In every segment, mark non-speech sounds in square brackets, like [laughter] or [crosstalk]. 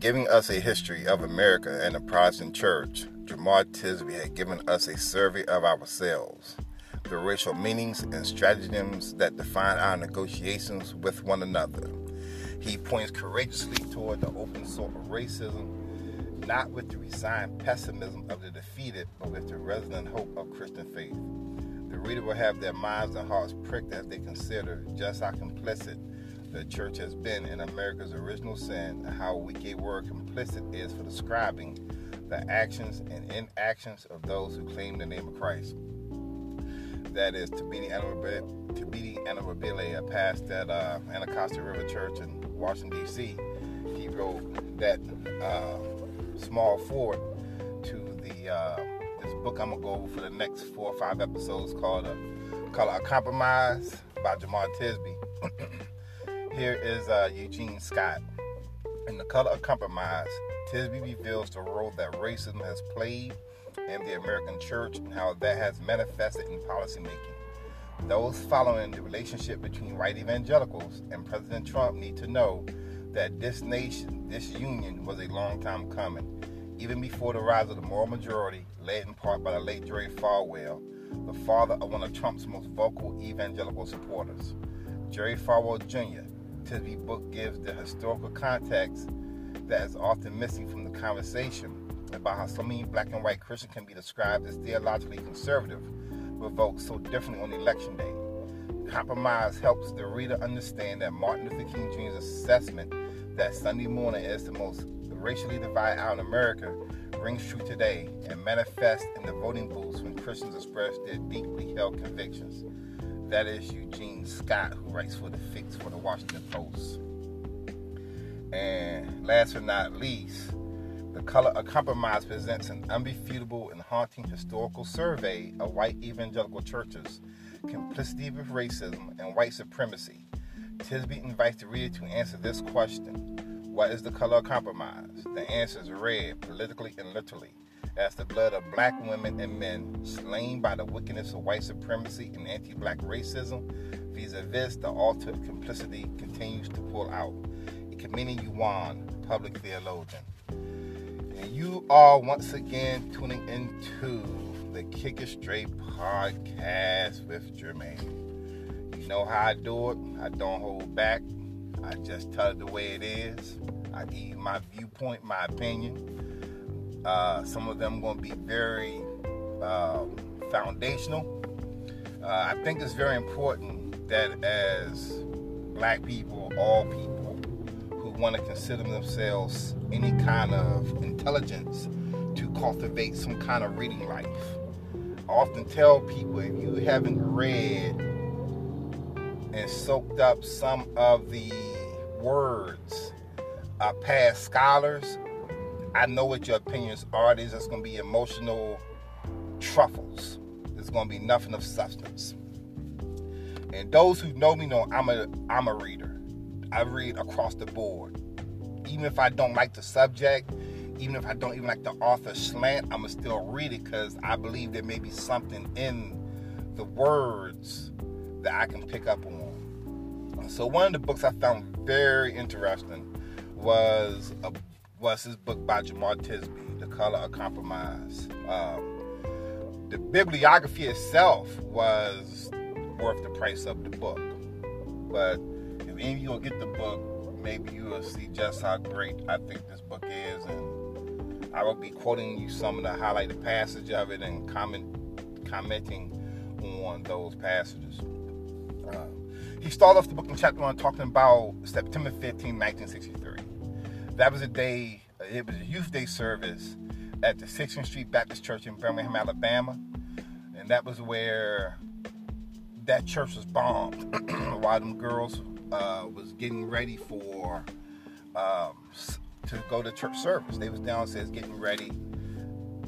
giving us a history of America and the Protestant Church, Jemar Tisby had given us a survey of ourselves, the racial meanings and stratagems that define our negotiations with one another. He points courageously toward the open sort of racism, not with the resigned pessimism of the defeated, but with the resolute hope of Christian faith. The reader will have their minds and hearts pricked as they consider just how complicit the church has been in America's original sin and how a word complicit is for describing the actions and inactions of those who claim the name of Christ. That is Thabiti Anyabwile, a pastor at uh, Anacostia River Church in Washington, D.C. He wrote that uh, small foreword to the uh, this book I'm gonna go over for the next four or five episodes called uh, called A Compromise by Jemar Tisby. [clears throat] Here is uh, Eugene Scott. In The Color of Compromise, Tisby reveals the role that racism has played in the American church and how that has manifested in policymaking. Those following the relationship between white evangelicals and President Trump need to know that this nation, this union, was a long time coming. Even before the rise of the moral majority, led in part by the late Jerry Falwell, the father of one of Trump's most vocal evangelical supporters. Jerry Falwell Jr., Tisby's book gives the historical context that is often missing from the conversation about how so many black and white Christians can be described as theologically conservative, but vote so differently on election day. Compromise helps the reader understand that Martin Luther King Jr.'s assessment that Sunday morning is the most racially divided out in America rings true today and manifests in the voting booths when Christians express their deeply held convictions. That is Eugene Scott, who writes for the Fix for the Washington Post. And last but not least, The Color of Compromise presents an unrefutable and haunting historical survey of white evangelical churches, complicity with racism, and white supremacy. Tisby invites the reader to answer this question What is the color of compromise? The answer is red, politically and literally as the blood of black women and men slain by the wickedness of white supremacy and anti black racism, vis a vis the altar of complicity, continues to pull out. Ekemini Uwan, public theologian. And you are once again tuning into the Kick It Straight podcast with Jermaine. You know how I do it, I don't hold back, I just tell it the way it is. I give you my viewpoint, my opinion uh, some of them going to be very um, foundational. Uh, I think it's very important that as black people, all people who want to consider themselves any kind of intelligence, to cultivate some kind of reading life. I often tell people if you haven't read and soaked up some of the words of past scholars, I know what your opinions are. These are going to be emotional truffles. There's going to be nothing of substance. And those who know me know I'm a I'm a reader. I read across the board. Even if I don't like the subject, even if I don't even like the author slant, I'ma still read it because I believe there may be something in the words that I can pick up on. So one of the books I found very interesting was a was his book by Jemar Tisby, The Color of Compromise. Um, the bibliography itself was worth the price of the book. But if any of you will get the book, maybe you will see just how great I think this book is. And I will be quoting you some of the highlighted passage of it and comment, commenting on those passages. Uh, he started off the book in chapter 1 talking about September 15, 1963 that was a day, it was a youth day service at the 16th Street Baptist Church in Birmingham, Alabama. And that was where that church was bombed [clears throat] while them girls uh, was getting ready for um, to go to church service. They was downstairs getting ready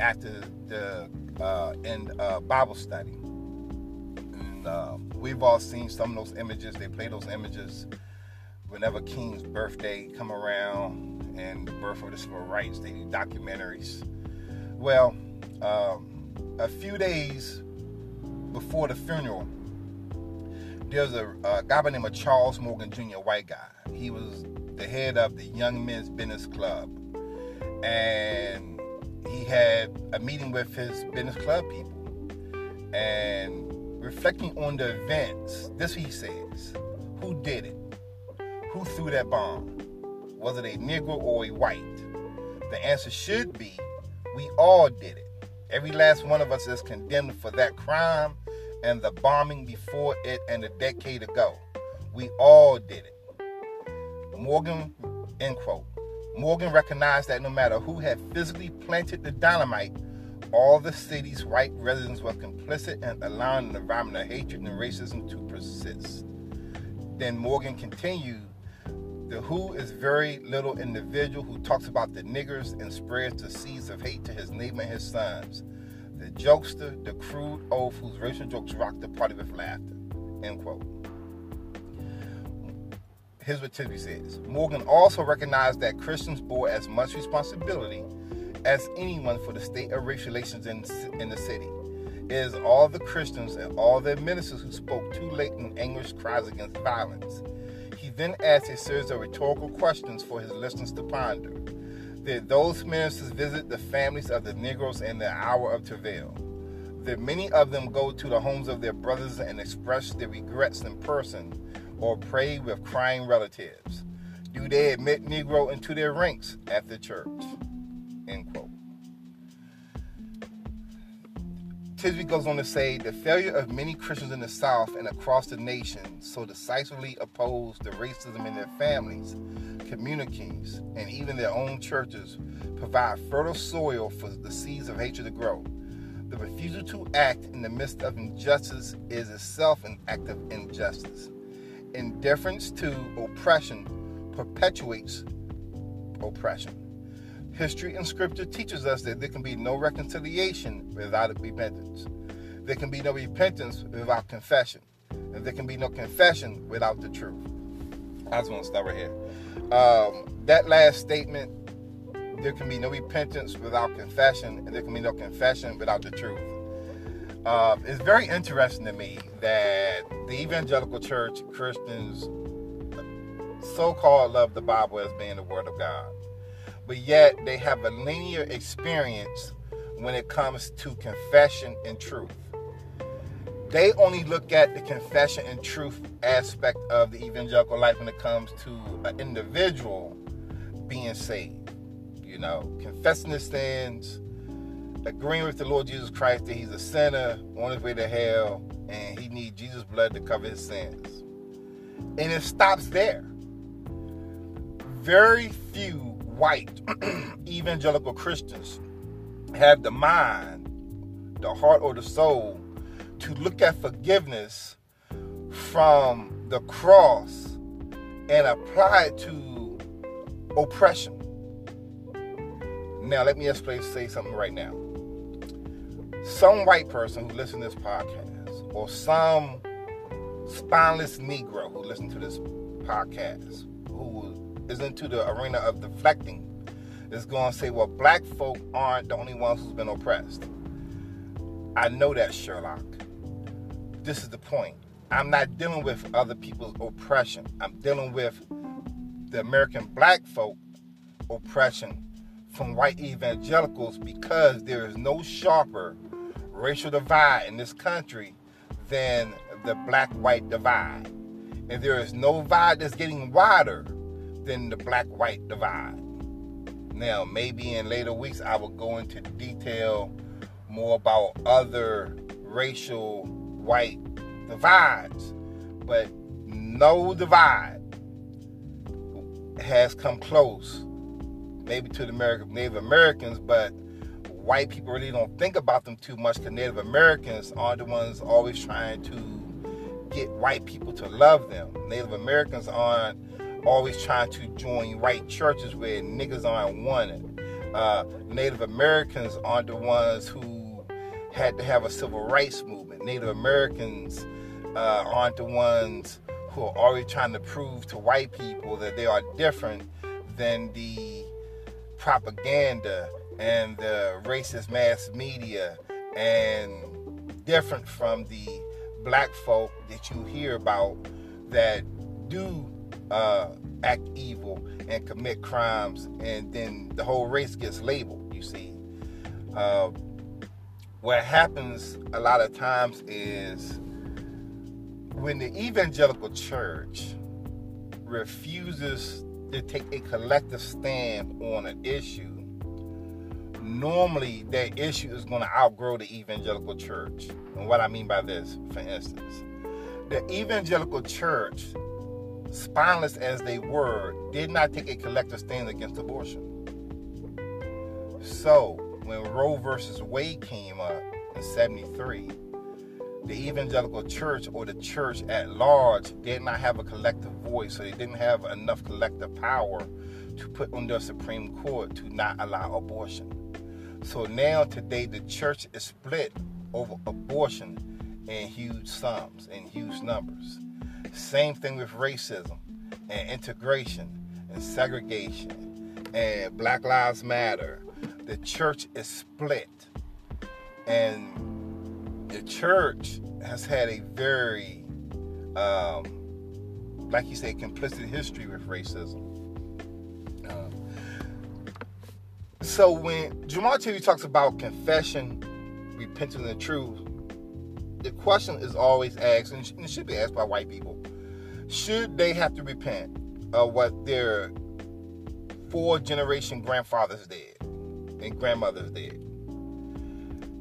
after the uh, end uh, Bible study. And uh, we've all seen some of those images. They play those images whenever King's birthday come around and the birth of the civil rights. They do documentaries. Well, um, a few days before the funeral, there's a, a guy by the name of Charles Morgan Jr., white guy. He was the head of the Young Men's Business Club and he had a meeting with his business club people. And reflecting on the events, this he says Who did it? Who threw that bomb? Was it a Negro or a white? The answer should be we all did it. Every last one of us is condemned for that crime and the bombing before it and a decade ago. We all did it. Morgan, end quote. Morgan recognized that no matter who had physically planted the dynamite, all the city's white residents were complicit in allowing an environment of hatred and racism to persist. Then Morgan continued the Who is very little individual who talks about the niggers and spreads the seeds of hate to his neighbor and his sons. The jokester, the crude oaf whose racial jokes rock the party with laughter. End quote. Here's what Tisby says. Morgan also recognized that Christians bore as much responsibility as anyone for the state of race relations in, in the city. It is all the Christians and all their ministers who spoke too late in anguish cries against violence then asks a series of rhetorical questions for his listeners to ponder. Did those ministers visit the families of the Negroes in the hour of travail? Did many of them go to the homes of their brothers and express their regrets in person or pray with crying relatives? Do they admit Negro into their ranks at the church? End quote. Tisby goes on to say the failure of many Christians in the South and across the nation so decisively oppose the racism in their families, communities, and even their own churches provide fertile soil for the seeds of hatred to grow. The refusal to act in the midst of injustice is itself an act of injustice. Indifference to oppression perpetuates oppression. History and scripture teaches us that there can be no reconciliation without repentance. There can be no repentance without confession. And there can be no confession without the truth. I just want to stop right here. Um, that last statement, there can be no repentance without confession, and there can be no confession without the truth. Um, it's very interesting to me that the evangelical church, Christians, so called love the Bible as being the Word of God but yet they have a linear experience when it comes to confession and truth. They only look at the confession and truth aspect of the evangelical life when it comes to an individual being saved. You know, confessing his sins, agreeing with the Lord Jesus Christ that he's a sinner on his way to hell and he needs Jesus' blood to cover his sins. And it stops there. Very few white [clears throat] evangelical Christians have the mind, the heart, or the soul to look at forgiveness from the cross and apply it to oppression. Now, let me explain, say something right now. Some white person who listens to this podcast, or some spineless Negro who listens to this podcast, who is into the arena of deflecting is going to say, well, black folk aren't the only ones who's been oppressed. I know that, Sherlock. This is the point. I'm not dealing with other people's oppression. I'm dealing with the American black folk oppression from white evangelicals because there is no sharper racial divide in this country than the black white divide. And there is no divide that's getting wider than the black white divide. Now, maybe in later weeks, I will go into detail more about other racial white divides, but no divide has come close, maybe to the American, Native Americans, but white people really don't think about them too much because Native Americans are the ones always trying to get white people to love them. Native Americans aren't always trying to join white churches where niggas aren't wanted. Uh, Native Americans aren't the ones who had to have a civil rights movement. Native Americans uh, aren't the ones who are always trying to prove to white people that they are different than the propaganda and the racist mass media and different from the black folk that you hear about that do uh, act evil and commit crimes, and then the whole race gets labeled. You see, uh, what happens a lot of times is when the evangelical church refuses to take a collective stand on an issue, normally that issue is going to outgrow the evangelical church. And what I mean by this, for instance, the evangelical church, spineless as they were, did not take a collective stand against abortion. So, when Roe versus Wade came up in 73, the evangelical church or the church at large did not have a collective voice, so they didn't have enough collective power to put on the Supreme Court to not allow abortion. So now today the church is split over abortion in huge sums, in huge numbers. Same thing with racism and integration and segregation and Black Lives Matter. The church is split. And the church has had a very, um, like you say, complicit history with racism. Um, so when Jamal Tisby talks about confession, repentance, and truth, the question is always asked, and it should be asked by white people: Should they have to repent of what their four generation grandfathers did and grandmothers did?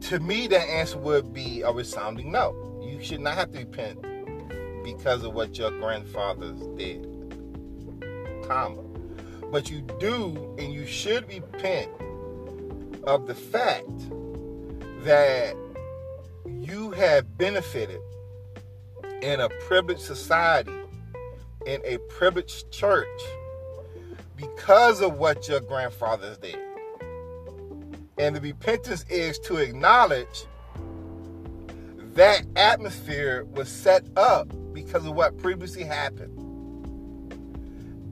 To me, the answer would be a resounding no. You should not have to repent because of what your grandfathers did, comma. But you do, and you should repent of the fact that have benefited in a privileged society, in a privileged church, because of what your grandfathers did. And the repentance is to acknowledge that atmosphere was set up because of what previously happened.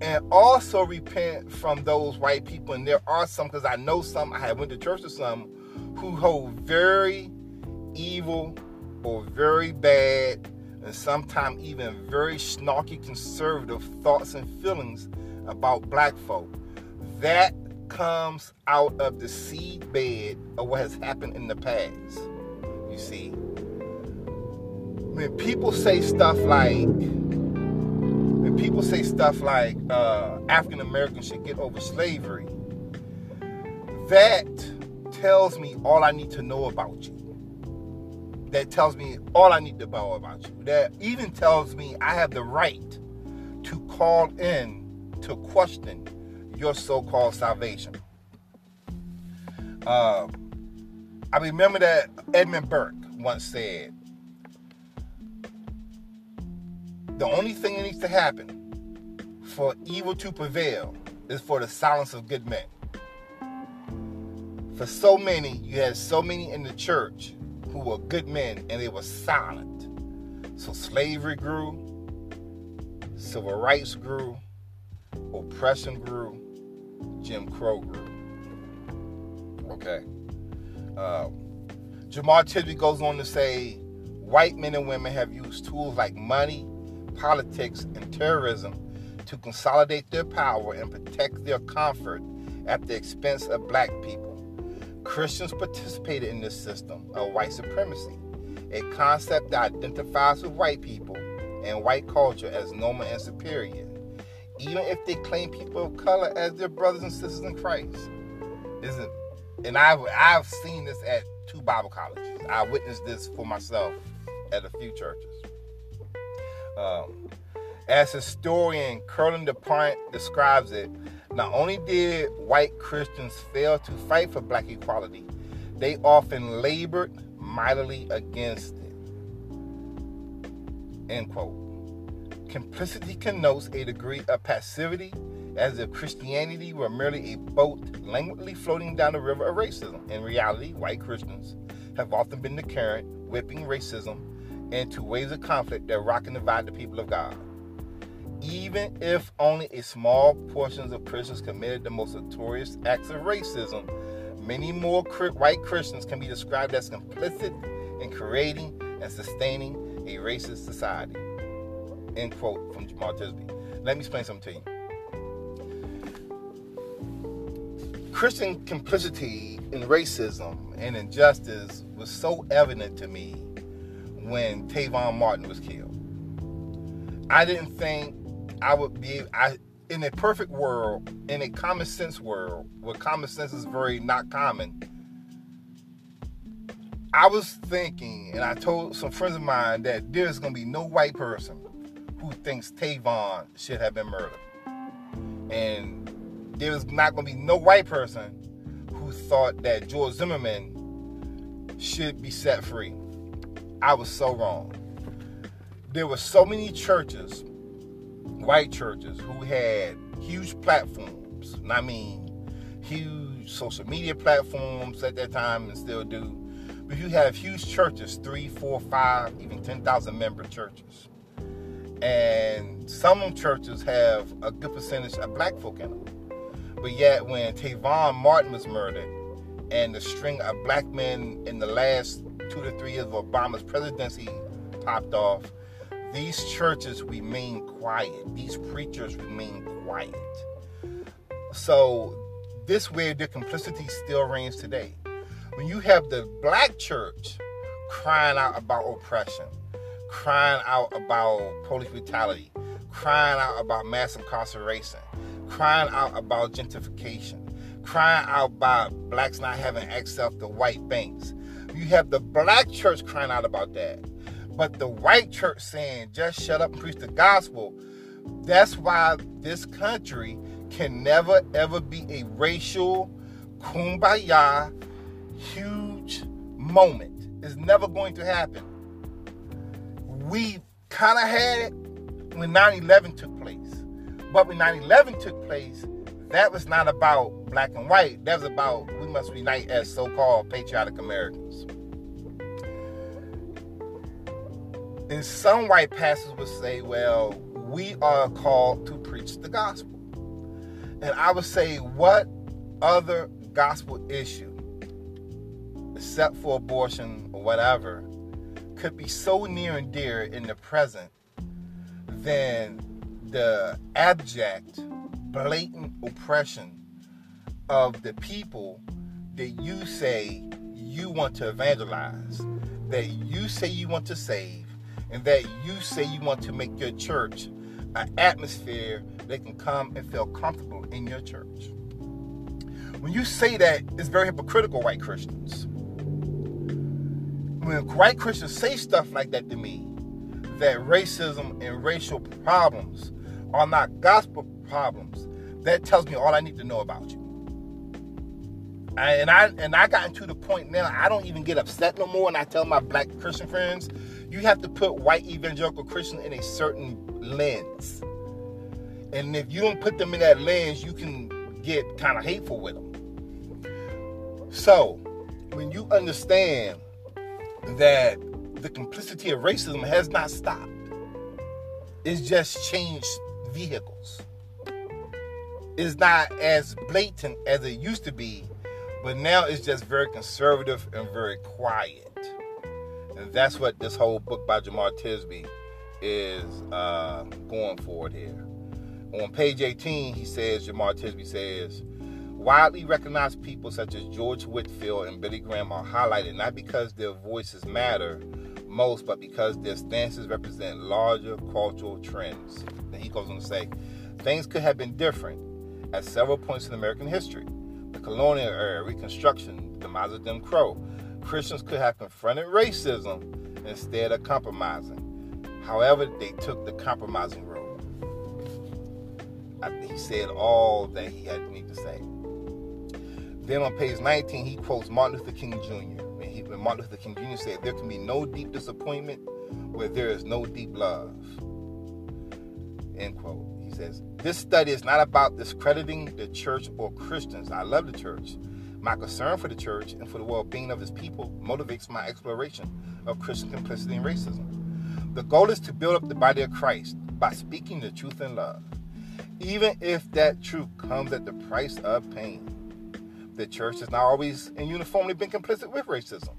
And also repent from those white people. And there are some, because I know some, I have went to church with some who hold very evil or very bad and sometimes even very snarky conservative thoughts and feelings about black folk. That comes out of the seed bed of what has happened in the past. You see, when people say stuff like, when people say stuff like uh, African Americans should get over slavery, that tells me all I need to know about you. That tells me all I need to know about you. That even tells me I have the right to call in to question your so-called salvation. Uh, I remember that Edmund Burke once said, the only thing that needs to happen for evil to prevail is for the silence of good men. For so many, you had so many in the church who were good men and they were silent. So slavery grew, civil rights grew, oppression grew, Jim Crow grew. Okay. Uh, Jamal Tisby goes on to say white men and women have used tools like money, politics, and terrorism to consolidate their power and protect their comfort at the expense of black people. Christians participated in this system of white supremacy, a concept that identifies with white people and white culture as normal and superior, even if they claim people of color as their brothers and sisters in Christ. Isn't and I've I've seen this at two Bible colleges. I witnessed this for myself at a few churches. Um, as historian Carolyn DuPont describes it, not only did white Christians fail to fight for black equality, they often labored mightily against it. End quote. Complicity connotes a degree of passivity as if Christianity were merely a boat languidly floating down the river of racism. In reality, white Christians have often been the current whipping racism into waves of conflict that rock and divide the people of God. Even if only a small portion of Christians committed the most notorious acts of racism, many more white Christians can be described as complicit in creating and sustaining a racist society. End quote from Jamal Tisby. Let me explain something to you. Christian complicity in racism and injustice was so evident to me when Trayvon Martin was killed. I didn't think I would be I in a perfect world, in a common sense world, where common sense is very not common. I was thinking, and I told some friends of mine that there's gonna be no white person who thinks Trayvon should have been murdered. And there's not gonna be no white person who thought that George Zimmerman should be set free. I was so wrong. There were so many churches, white churches, who had huge platforms. And I mean, huge social media platforms at that time and still do. But you have huge churches, three, four, five, even 10,000 member churches. And some churches have a good percentage of black folk in them. But yet, when Trayvon Martin was murdered, and the string of black men in the last two to three years of Obama's presidency popped off, these churches remain quiet. These preachers remain quiet. So this way their complicity still reigns today. When you have the black church crying out about oppression, crying out about police brutality, crying out about mass incarceration, crying out about gentrification, crying out about blacks not having access to white banks. You have the black church crying out about that. But the white church saying, just shut up and preach the gospel. That's why this country can never ever be a racial kumbaya huge moment. It's never going to happen. We kind of had it when 9 11 took place. But when 9 11 took place, that was not about black and white. That was about we must unite as so called patriotic Americans. And some white pastors would say, well, we are called to preach the gospel. And I would say, what other gospel issue, except for abortion or whatever, could be so near and dear in the present than the abject, blatant oppression of the people that you say you want to evangelize, that you say you want to save, and that you say you want to make your church an atmosphere that can come and feel comfortable in your church. When you say that, it's very hypocritical, white Christians. When white Christians say stuff like that to me, that racism and racial problems are not gospel problems, that tells me all I need to know about you. and I and I gotten to the point now I don't even get upset no more and I tell my black Christian friends, you have to put white evangelical Christians in a certain lens. And if you don't put them in that lens, you can get kind of hateful with them. So, when you understand that the complicity of racism has not stopped, it's just changed vehicles. It's not as blatant as it used to be, but now it's just very conservative and very quiet. And that's what this whole book by Jemar Tisby is uh, going forward here. On page 18, he says, Jemar Tisby says, widely recognized people such as George Whitefield and Billy Graham are highlighted not because their voices matter most, but because their stances represent larger cultural trends. Then he goes on to say, things could have been different at several points in American history. The colonial era, Reconstruction, the demise of Jim Crow. Christians could have confronted racism instead of compromising. However, they took the compromising road. He said all that he had need to say. Then on page 19, he quotes Martin Luther King Jr. He, when Martin Luther King Jr. said, There can be no deep disappointment where there is no deep love. End quote. He says, This study is not about discrediting the church or Christians. I love the church. My concern for the church and for the well being of its people motivates my exploration of Christian complicity and racism. The goal is to build up the body of Christ by speaking the truth in love, even if that truth comes at the price of pain. The church has not always and uniformly been complicit with racism,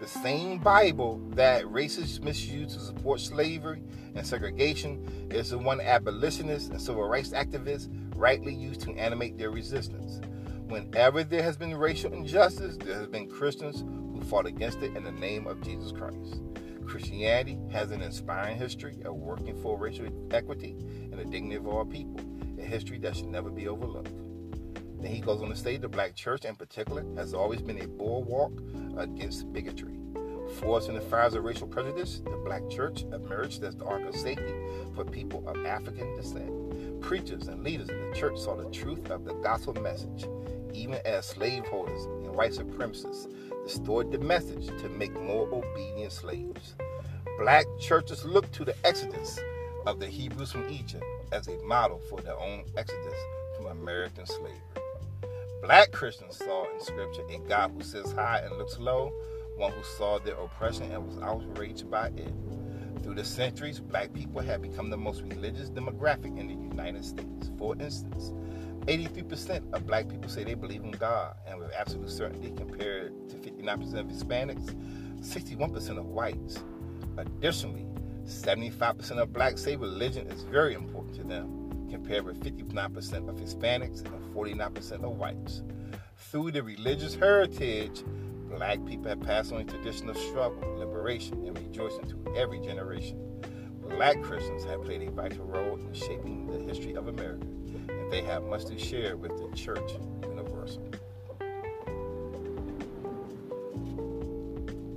The same Bible that racists misused to support slavery and segregation is the one abolitionists and civil rights activists rightly used to animate their resistance. Whenever there has been racial injustice, there has been Christians who fought against it in the name of Jesus Christ. Christianity has an inspiring history of working for racial equity and the dignity of all people, a history that should never be overlooked. Then he goes on to say the black church in particular has always been a bulwark against bigotry. Forced in the fires of racial prejudice, the black church emerged as the ark of safety for people of African descent. Preachers and leaders in the church saw the truth of the gospel message, even as slaveholders and white supremacists distorted the message to make more obedient slaves. Black churches looked to the exodus of the Hebrews from Egypt as a model for their own exodus from American slavery. Black Christians saw in Scripture a God who sits high and looks low, one who saw their oppression and was outraged by it. Through the centuries, black people have become the most religious demographic in the United States. For instance, 83% of black people say they believe in God, and with absolute certainty, compared to 59% of Hispanics, 61% of whites. Additionally, 75% of blacks say religion is very important to them compared with 59% of Hispanics and 49% of whites. Through the religious heritage, black people have passed on a tradition of struggle, liberation, and rejoicing to every generation. Black Christians have played a vital role in shaping the history of America, they have much to share with the Church Universal.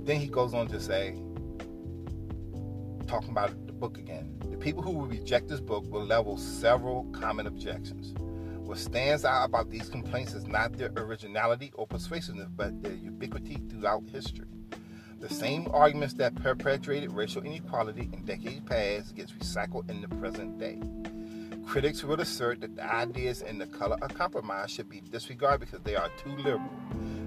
Then he goes on to say, talking about the book again, the people who will reject this book will level several common objections. What stands out about these complaints is not their originality or persuasiveness, but their ubiquity throughout history. The same arguments that perpetuated racial inequality in decades past gets recycled in the present day. Critics will assert that the ideas in the color of compromise should be disregarded because they are too liberal.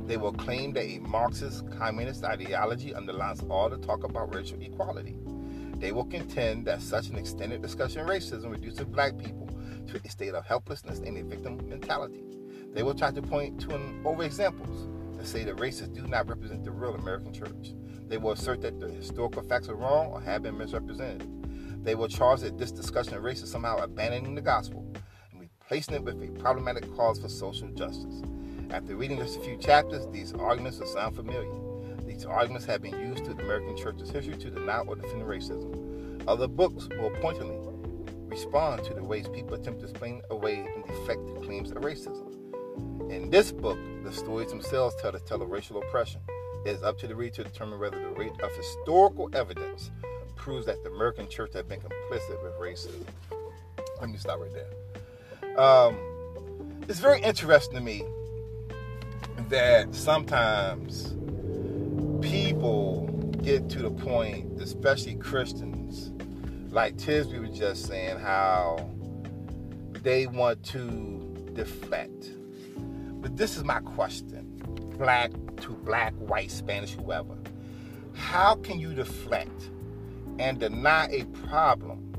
They will claim that a Marxist communist ideology underlies all the talk about racial equality. They will contend that such an extended discussion of racism reduces black people to a state of helplessness and a victim mentality. They will try to point to an over examples to say that racists do not represent the real American church. They will assert that the historical facts are wrong or have been misrepresented. They will charge that this discussion of race is somehow abandoning the gospel and replacing it with a problematic cause for social justice. After reading just a few chapters, these arguments will sound familiar. These arguments have been used through the American church's history to deny or defend racism. Other books more pointedly respond to the ways people attempt to explain away and deflect claims of racism. In this book, the stories themselves tell the tale of racial oppression. It is up to the reader to determine whether the rate of historical evidence proves that the American church has been complicit with racism. Let me stop right there. Um, it's very interesting to me that sometimes people get to the point, especially Christians, like Tisby was just saying, how they want to deflect. But this is my question black to black, white, Spanish, whoever. How can you deflect and deny a problem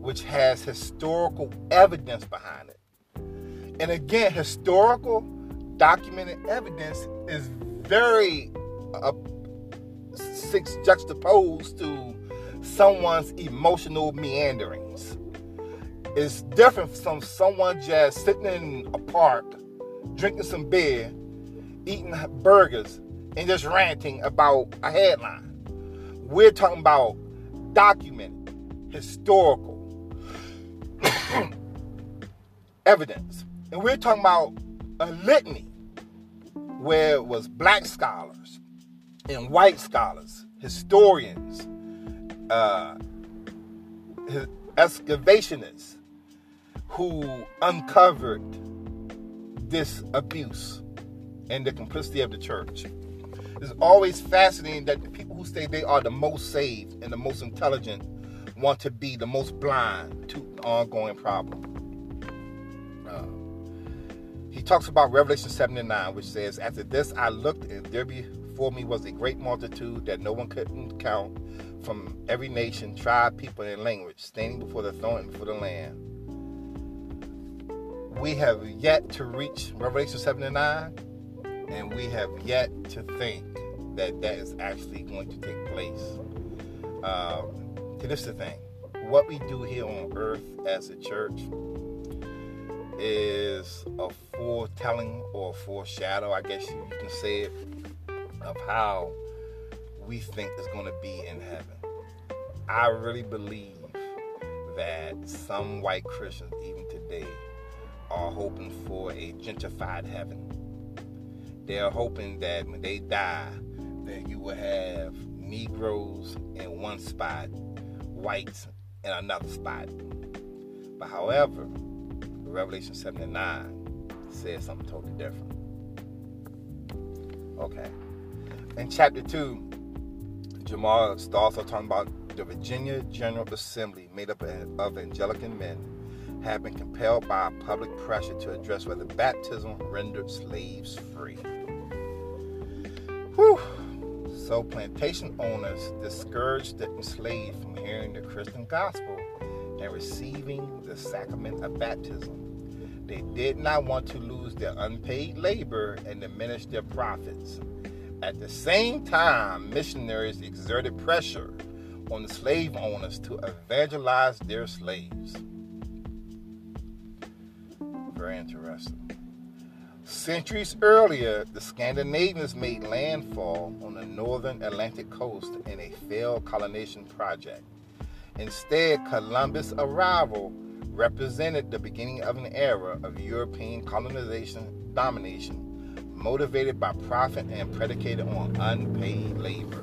which has historical evidence behind it? And again, historical documented evidence is very uh, six juxtaposed to someone's emotional meanderings. It's different from someone just sitting in a park, drinking some beer, eating burgers, and just ranting about a headline. We're talking about documented, historical [coughs] evidence. And we're talking about a litany where it was black scholars, and white scholars, historians, uh, excavationists who uncovered this abuse and the complicity of the church. It's always fascinating that the people who say they are the most saved and the most intelligent want to be the most blind to the ongoing problem. Uh, he talks about Revelation 79, which says, After this I looked, and there before me was a great multitude that no one could count from every nation, tribe, people, and language, standing before the throne and before the Lamb. We have yet to reach Revelation 7 and 9, and we have yet to think that that is actually going to take place. Um, this is the thing. What we do here on earth as a church is a foretelling or a foreshadow, I guess you can say it, of how we think is going to be in heaven. I really believe that some white Christians, even today, are hoping for a gentrified heaven. They're hoping that when they die, that you will have Negroes in one spot, whites in another spot. But however, Revelation 79 says something totally different. Okay. In chapter 2, Jamal starts off talking about the Virginia General Assembly, made up of Anglican men, have been compelled by public pressure to address whether baptism rendered slaves free. Whew. So plantation owners discouraged the enslaved from hearing the Christian gospel and receiving the sacrament of baptism. They did not want to lose their unpaid labor and diminish their profits. At the same time, missionaries exerted pressure on the slave owners to evangelize their slaves. Very interesting. Centuries earlier, the Scandinavians made landfall on the northern Atlantic coast in a failed colonization project. Instead, Columbus' arrival represented the beginning of an era of European colonization domination motivated by profit and predicated on unpaid labor.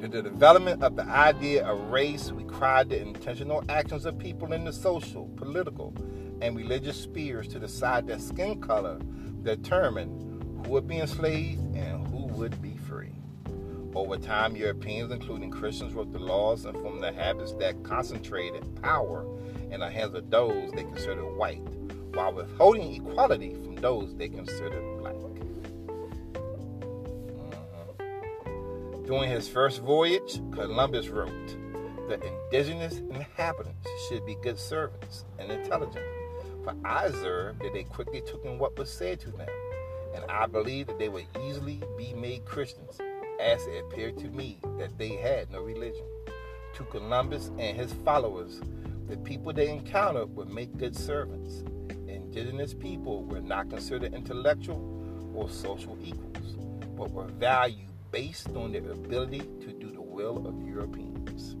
The development of the idea of race required the intentional actions of people in the social, political, and religious spheres to decide that skin color determined who would be enslaved and who would be free. Over time, Europeans, including Christians, wrote the laws and formed the habits that concentrated power in the hands of those they considered white, while withholding equality from those they considered black. Mm-hmm. During his first voyage, Columbus wrote, The indigenous inhabitants should be good servants and intelligent. For I that they quickly took in what was said to them, and I believe that they would easily be made Christians as it appeared to me that they had no religion. To Columbus and his followers, the people they encountered would make good servants. Indigenous people were not considered intellectual or social equals, but were valued based on their ability to do the will of Europeans.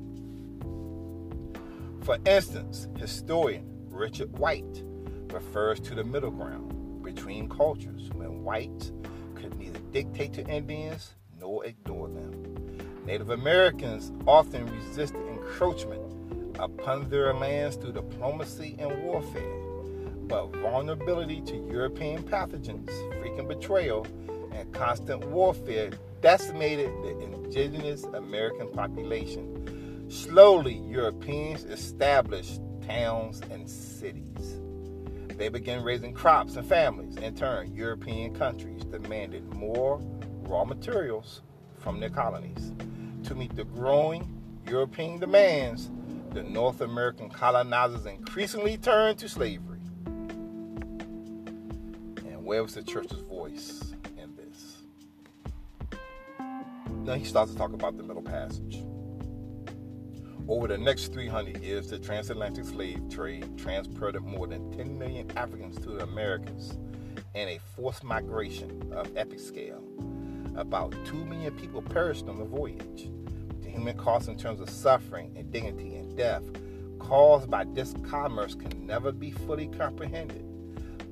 For instance, historian Richard White refers to the middle ground between cultures when whites could neither dictate to Indians nor ignore them. Native Americans often resisted encroachment upon their lands through diplomacy and warfare, but vulnerability to European pathogens, frequent betrayal, and constant warfare decimated the indigenous American population. Slowly, Europeans established towns and cities. They began raising crops and families. In turn, European countries demanded more raw materials from their colonies. To meet the growing European demands, the North American colonizers increasingly turned to slavery. And where was the church's voice in this? Now he starts to talk about the Middle Passage. Over the next 300 years, the transatlantic slave trade transported more than 10 million Africans to the Americas in a forced migration of epic scale about 2 million people perished on the voyage. The human cost in terms of suffering, indignity, and death caused by this commerce can never be fully comprehended,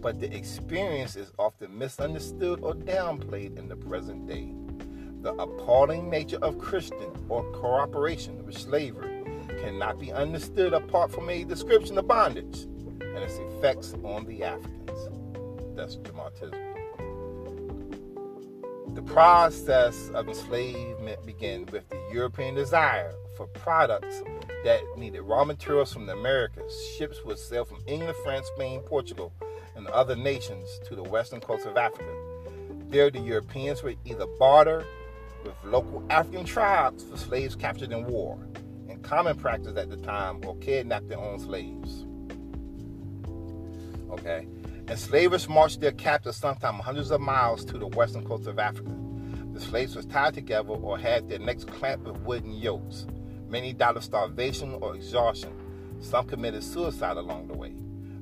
but the experience is often misunderstood or downplayed in the present day. The appalling nature of Christian or cooperation with slavery cannot be understood apart from a description of bondage and its effects on the Africans. That's Jamal. The process of enslavement began with the European desire for products that needed raw materials from the Americas. Ships would sail from England, France, Spain, Portugal, and other nations to the western coast of Africa. There, the Europeans would either barter with local African tribes for slaves captured in war, common practice at the time, or kidnap their own slaves. Okay, Enslavers marched their captives sometimes hundreds of miles to the western coast of Africa. The slaves were tied together or had their necks clamped with wooden yokes. Many died of starvation or exhaustion. Some committed suicide along the way.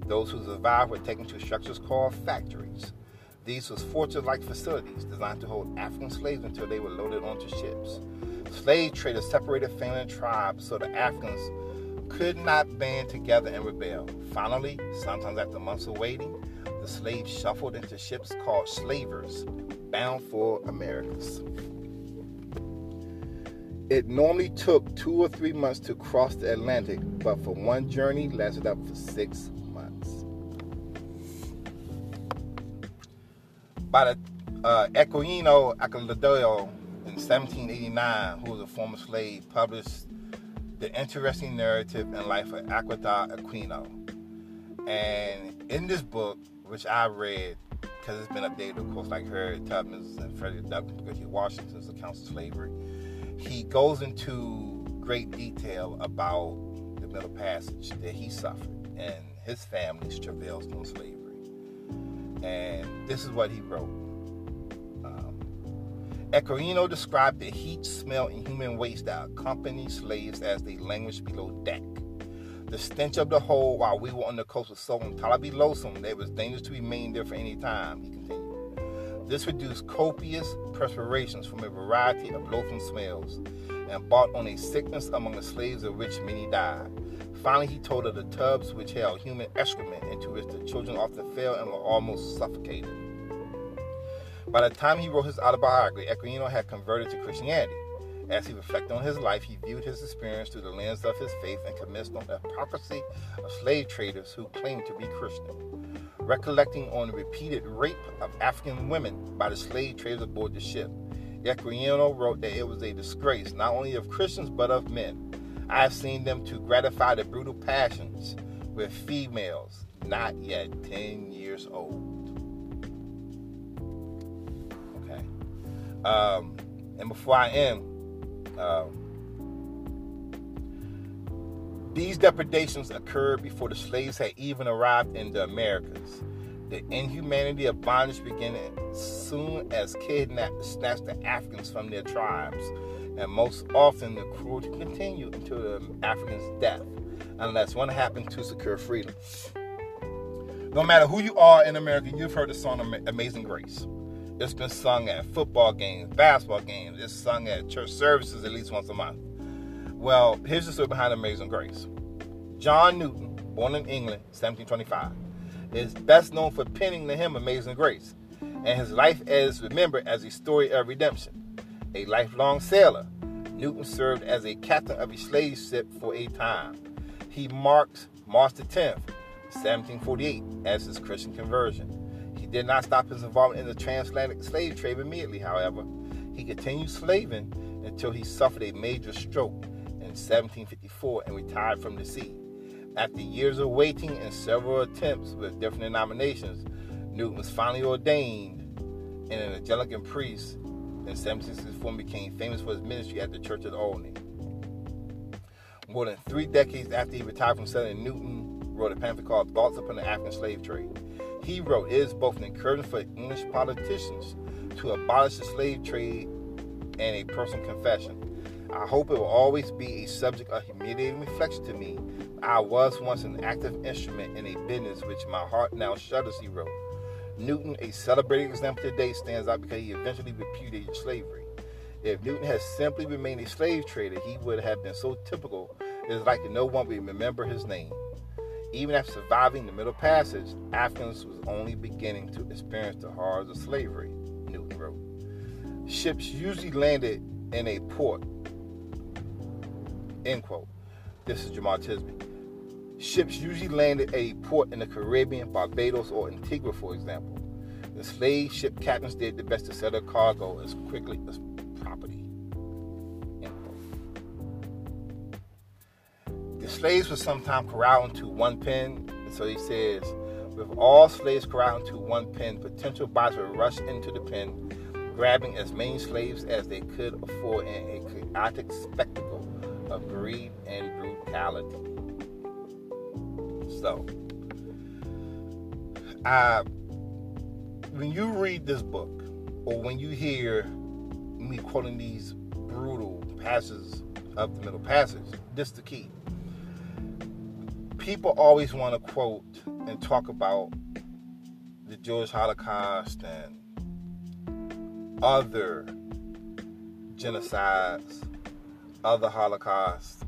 Those who survived were taken to structures called factories. These was fortress-like facilities designed to hold African slaves until they were loaded onto ships. Slave traders separated family and tribes so the Africans could not band together and rebel. Finally, sometimes after months of waiting, the slaves shuffled into ships called slavers, bound for Americas. It normally took two or three months to cross the Atlantic, but for one journey lasted up for six months. by the uh, Equiano in 1789, who was a former slave, published the interesting narrative and life of Aquita Equiano. And in this book, which I read, because it's been updated, of course, like Harriet Tubman's and Frederick Douglass, because Washington's accounts of slavery, he goes into great detail about the Middle Passage that he suffered and his family's travails on slavery. And this is what he wrote. Equiano described the heat, smell, and human waste that accompanied slaves as they languished below deck. The stench of the hold while we were on the coast was so intolerably loathsome that it was dangerous to remain there for any time, he continued. This produced copious perspirations from a variety of loathsome smells and brought on a sickness among the slaves of which many died. Finally, he told of the tubs which held human excrement into which the children often fell and were almost suffocated. By the time he wrote his autobiography, Equiano had converted to Christianity. As he reflected on his life, he viewed his experience through the lens of his faith and commenced on the hypocrisy of slave traders who claimed to be Christian. Recollecting on the repeated rape of African women by the slave traders aboard the ship, Equiano wrote that it was a disgrace not only of Christians but of men I have seen them to gratify their brutal passions with females not yet 10 years old. Um, and before I end, um, these depredations occurred before the slaves had even arrived in the Americas. The inhumanity of bondage began soon as kidnapped snatched the Africans from their tribes and most often the cruelty continued until the African's death, unless one happened to secure freedom. No matter who you are in America, you've heard the song Amazing Grace. It's been sung at football games, basketball games, it's sung at church services at least once a month. Well, here's the story behind Amazing Grace. John Newton, born in England, 1725, is best known for penning the hymn Amazing Grace, and his life is remembered as a story of redemption. A lifelong sailor, Newton served as a captain of a slave ship for a time. He marks March the 10th, 1748, as his Christian conversion. Did not stop his involvement in the transatlantic slave trade immediately, however. He continued slaving until he suffered a major stroke in 1754 and retired from the sea. After years of waiting and several attempts with different denominations, Newton was finally ordained and an Anglican priest in 1764 and became famous for his ministry at the Church of Olney. More than three decades after he retired from Senator Newton wrote a pamphlet called Thoughts Upon the African Slave Trade. He wrote, is both an encouragement for English politicians to abolish the slave trade and a personal confession. I hope it will always be a subject of humiliating reflection to me. I was once an active instrument in a business which my heart now shudders, he wrote. Newton, a celebrated example today, stands out because he eventually repudiated slavery. If Newton had simply remained a slave trader, he would have been so typical it is likely no one would remember his name. Even after surviving the Middle Passage, Africans was only beginning to experience the horrors of slavery, Newton wrote. Ships usually landed in a port. End quote. This is Jamal Tisby. Ships usually landed at a port in the Caribbean, Barbados, or Antigua, for example. The slave ship captains did their best to sell their cargo as quickly as property. Slaves were sometimes corralled into one pen, and so he says, with all slaves corralled into one pen, potential buyers would rush into the pen, grabbing as many slaves as they could afford in a chaotic spectacle of greed and brutality. So, I when you read this book, or when you hear me quoting these brutal passages of the middle passage, this is the key. People always want to quote and talk about the Jewish Holocaust and other genocides, other Holocausts,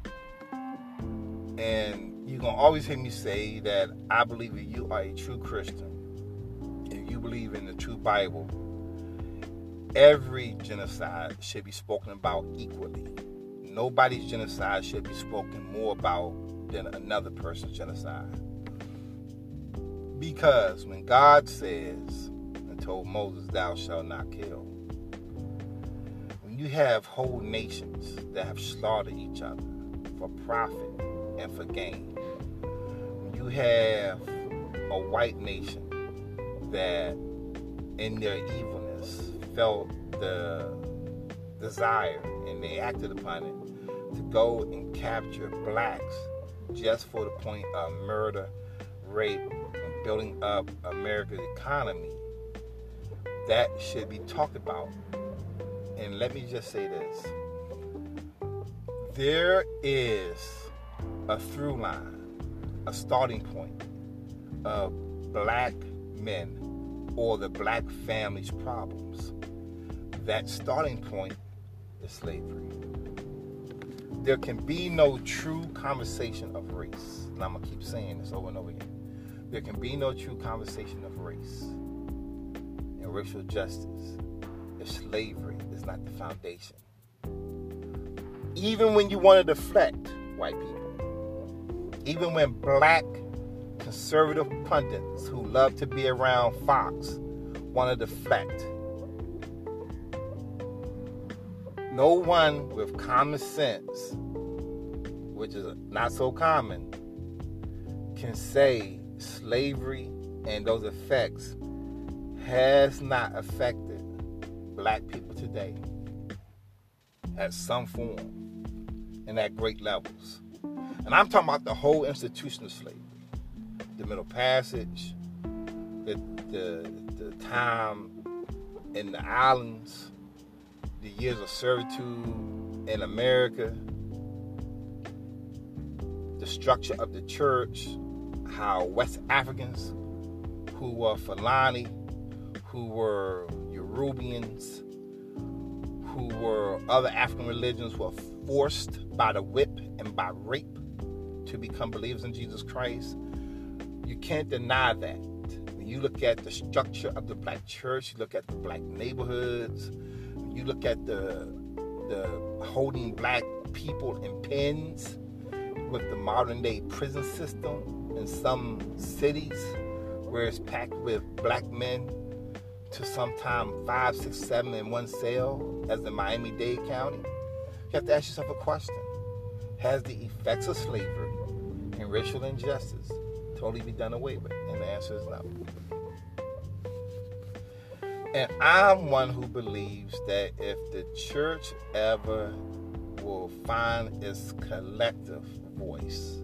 and you're gonna always hear me say that I believe that you are a true Christian, if you believe in the true Bible, every genocide should be spoken about equally. Nobody's genocide should be spoken more about than another person's genocide. Because when God says and told Moses, Thou shalt not kill, when you have whole nations that have slaughtered each other for profit and for gain, when you have a white nation that in their evilness felt the desire and they acted upon it to go and capture blacks just for the point of murder, rape, and building up America's economy, that should be talked about. And let me just say this there is a through line, a starting point of black men or the black family's problems. That starting point is slavery there can be no true conversation of race. And I'm going to keep saying this over and over again. There can be no true conversation of race and racial justice if slavery is not the foundation. Even when you want to deflect white people, even when black conservative pundits who love to be around Fox want to deflect no one with common sense, which is not so common, can say slavery and those effects has not affected black people today at some form and at great levels. And I'm talking about the whole institution of slavery, the Middle Passage, the, the, the time in the islands, the years of servitude in America, the structure of the church, how West Africans who were Fulani, who were Yorubians, who were other African religions were forced by the whip and by rape to become believers in Jesus Christ. You can't deny that. When you look at the structure of the black church, you look at the black neighborhoods, you look at the the holding black people in pens with the modern day prison system in some cities where it's packed with black men to sometime five, six, seven in one cell, as in Miami Dade County, you have to ask yourself a question. Has the effects of slavery and racial injustice totally be done away with? And the answer is no. And I'm one who believes that if the church ever will find its collective voice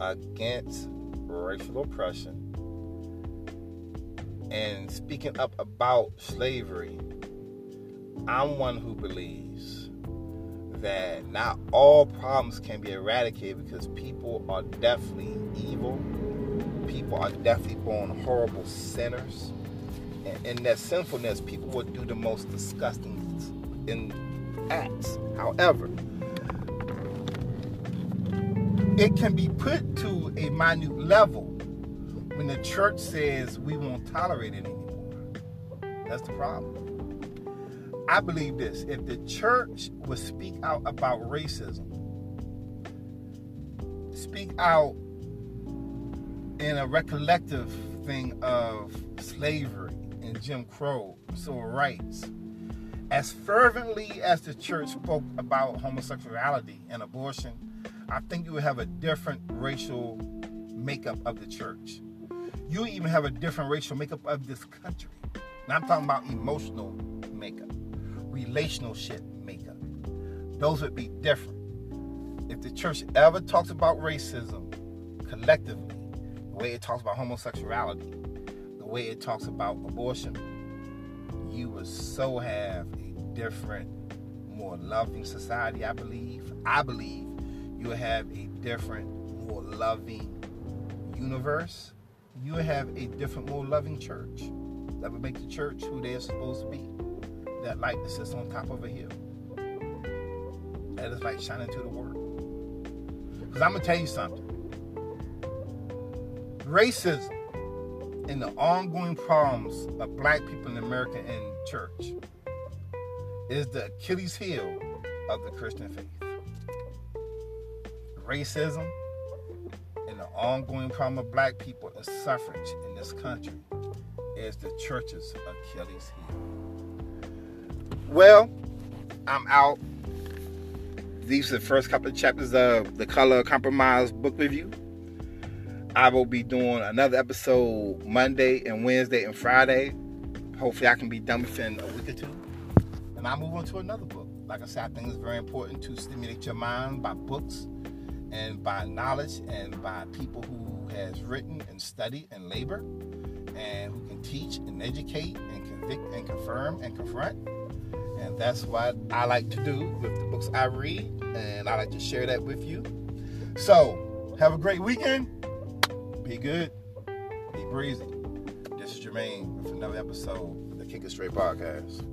against racial oppression and speaking up about slavery, I'm one who believes that not all problems can be eradicated because people are definitely evil. People are definitely born horrible sinners in that sinfulness, people would do the most disgusting in acts. However, it can be put to a minute level when the church says we won't tolerate it anymore. That's the problem. I believe this if the church would speak out about racism, speak out in a recollective thing of slavery, and Jim Crow, civil rights, as fervently as the church spoke about homosexuality and abortion, I think you would have a different racial makeup of the church. You even have a different racial makeup of this country. And I'm talking about emotional makeup, relational shit makeup. Those would be different. If the church ever talks about racism collectively, the way it talks about homosexuality, way it talks about abortion, you would so have a different, more loving society, I believe. I believe you would have a different, more loving universe. You would have a different, more loving church that would make the church who they're supposed to be. That light that sits on top of a hill. That is light shining to the world. Because I'm going to tell you something. Racism and the ongoing problems of black people in America and church is the Achilles heel of the Christian faith. Racism and the ongoing problem of black people and suffrage in this country is the church's Achilles heel. Well, I'm out. These are the first couple of chapters of the Color Compromise book review. I will be doing another episode Monday and Wednesday and Friday. Hopefully, I can be done within a week or two. And I'll move on to another book. Like I said, I think it's very important to stimulate your mind by books and by knowledge and by people who has written and studied and labored and who can teach and educate and convict and confirm and confront. And that's what I like to do with the books I read, and I like to share that with you. So, have a great weekend. Be good. Be breezy. This is Jermaine with another episode of the Kick It Straight Podcast.